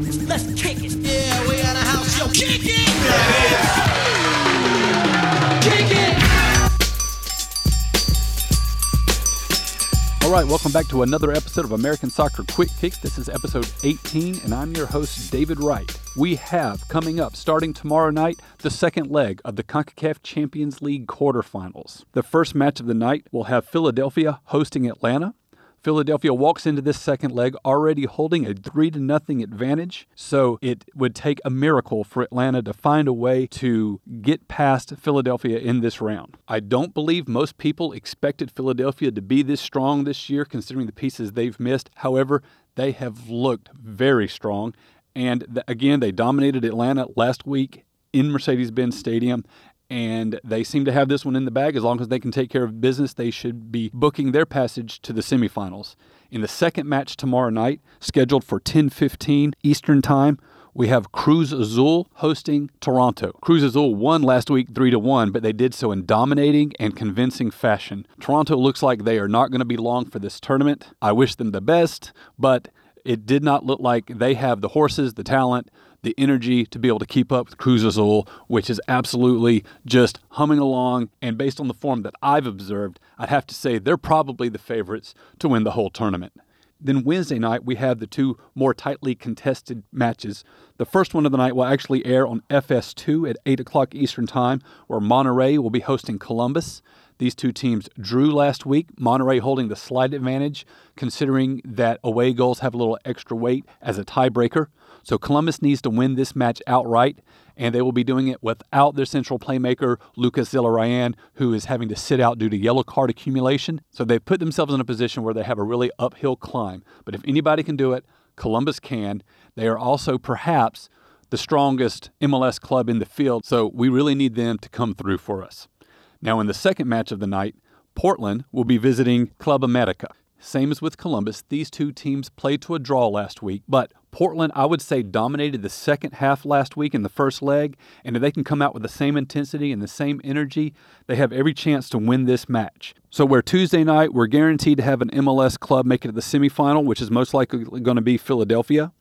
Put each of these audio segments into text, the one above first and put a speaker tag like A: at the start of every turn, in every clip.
A: Let's kick it.
B: Yeah, we out of house, yo, kick it!
A: Kick it.
C: All right, welcome back to another episode of American Soccer Quick Kicks. This is episode 18, and I'm your host, David Wright. We have coming up, starting tomorrow night, the second leg of the CONCACAF Champions League quarterfinals. The first match of the night will have Philadelphia hosting Atlanta. Philadelphia walks into this second leg already holding a 3 to nothing advantage, so it would take a miracle for Atlanta to find a way to get past Philadelphia in this round. I don't believe most people expected Philadelphia to be this strong this year considering the pieces they've missed. However, they have looked very strong and again they dominated Atlanta last week in Mercedes-Benz Stadium and they seem to have this one in the bag. As long as they can take care of business, they should be booking their passage to the semifinals. In the second match tomorrow night, scheduled for 10:15 Eastern Time, we have Cruz Azul hosting Toronto. Cruz Azul won last week 3 to 1, but they did so in dominating and convincing fashion. Toronto looks like they are not going to be long for this tournament. I wish them the best, but it did not look like they have the horses, the talent, the energy to be able to keep up with Cruz Azul, which is absolutely just humming along. And based on the form that I've observed, I'd have to say they're probably the favorites to win the whole tournament. Then Wednesday night, we have the two more tightly contested matches. The first one of the night will actually air on FS2 at 8 o'clock Eastern Time, where Monterrey will be hosting Columbus. These two teams drew last week, Monterrey holding the slight advantage, considering that away goals have a little extra weight as a tiebreaker. So Columbus needs to win this match outright, and they will be doing it without their central playmaker, Lucas Zelarayán, who is having to sit out due to yellow card accumulation. So they've put themselves in a position where they have a really uphill climb. But if anybody can do it, Columbus can. They are also perhaps the strongest MLS club in the field, so we really need them to come through for us. Now, in the second match of the night, Portland will be visiting Club America. Same as with Columbus, these two teams played to a draw last week, but Portland, I would say, dominated the second half last week in the first leg, and if they can come out with the same intensity and the same energy, they have every chance to win this match. So, where Tuesday night we're guaranteed to have an MLS club make it to the semifinal, which is most likely going to be Philadelphia,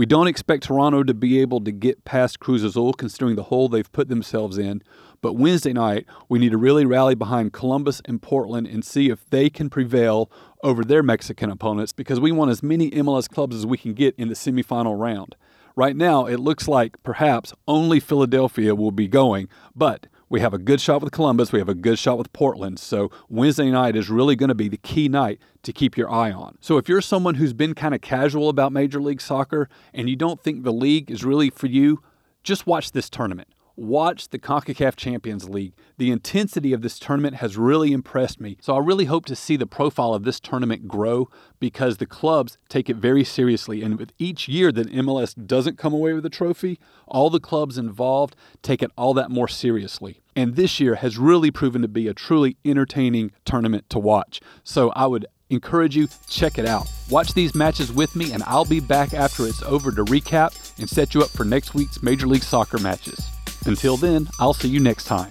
C: we don't expect Toronto to be able to get past Cruz Azul considering the hole they've put themselves in. But Wednesday night, we need to really rally behind Columbus and Portland and see if they can prevail over their Mexican opponents because we want as many MLS clubs as we can get in the semifinal round. Right now, it looks like perhaps only Philadelphia will be going, but we have a good shot with Columbus, we have a good shot with Portland. So Wednesday night is really going to be the key night to keep your eye on. So if you're someone who's been kind of casual about Major League Soccer and you don't think the league is really for you, just watch this tournament watch the CONCACAF Champions League. The intensity of this tournament has really impressed me. So I really hope to see the profile of this tournament grow because the clubs take it very seriously. And with each year that MLS doesn't come away with a trophy, all the clubs involved take it all that more seriously. And this year has really proven to be a truly entertaining tournament to watch. So I would encourage you check it out watch these matches with me and i'll be back after it's over to recap and set you up for next week's major league soccer matches until then, I'll see you next time.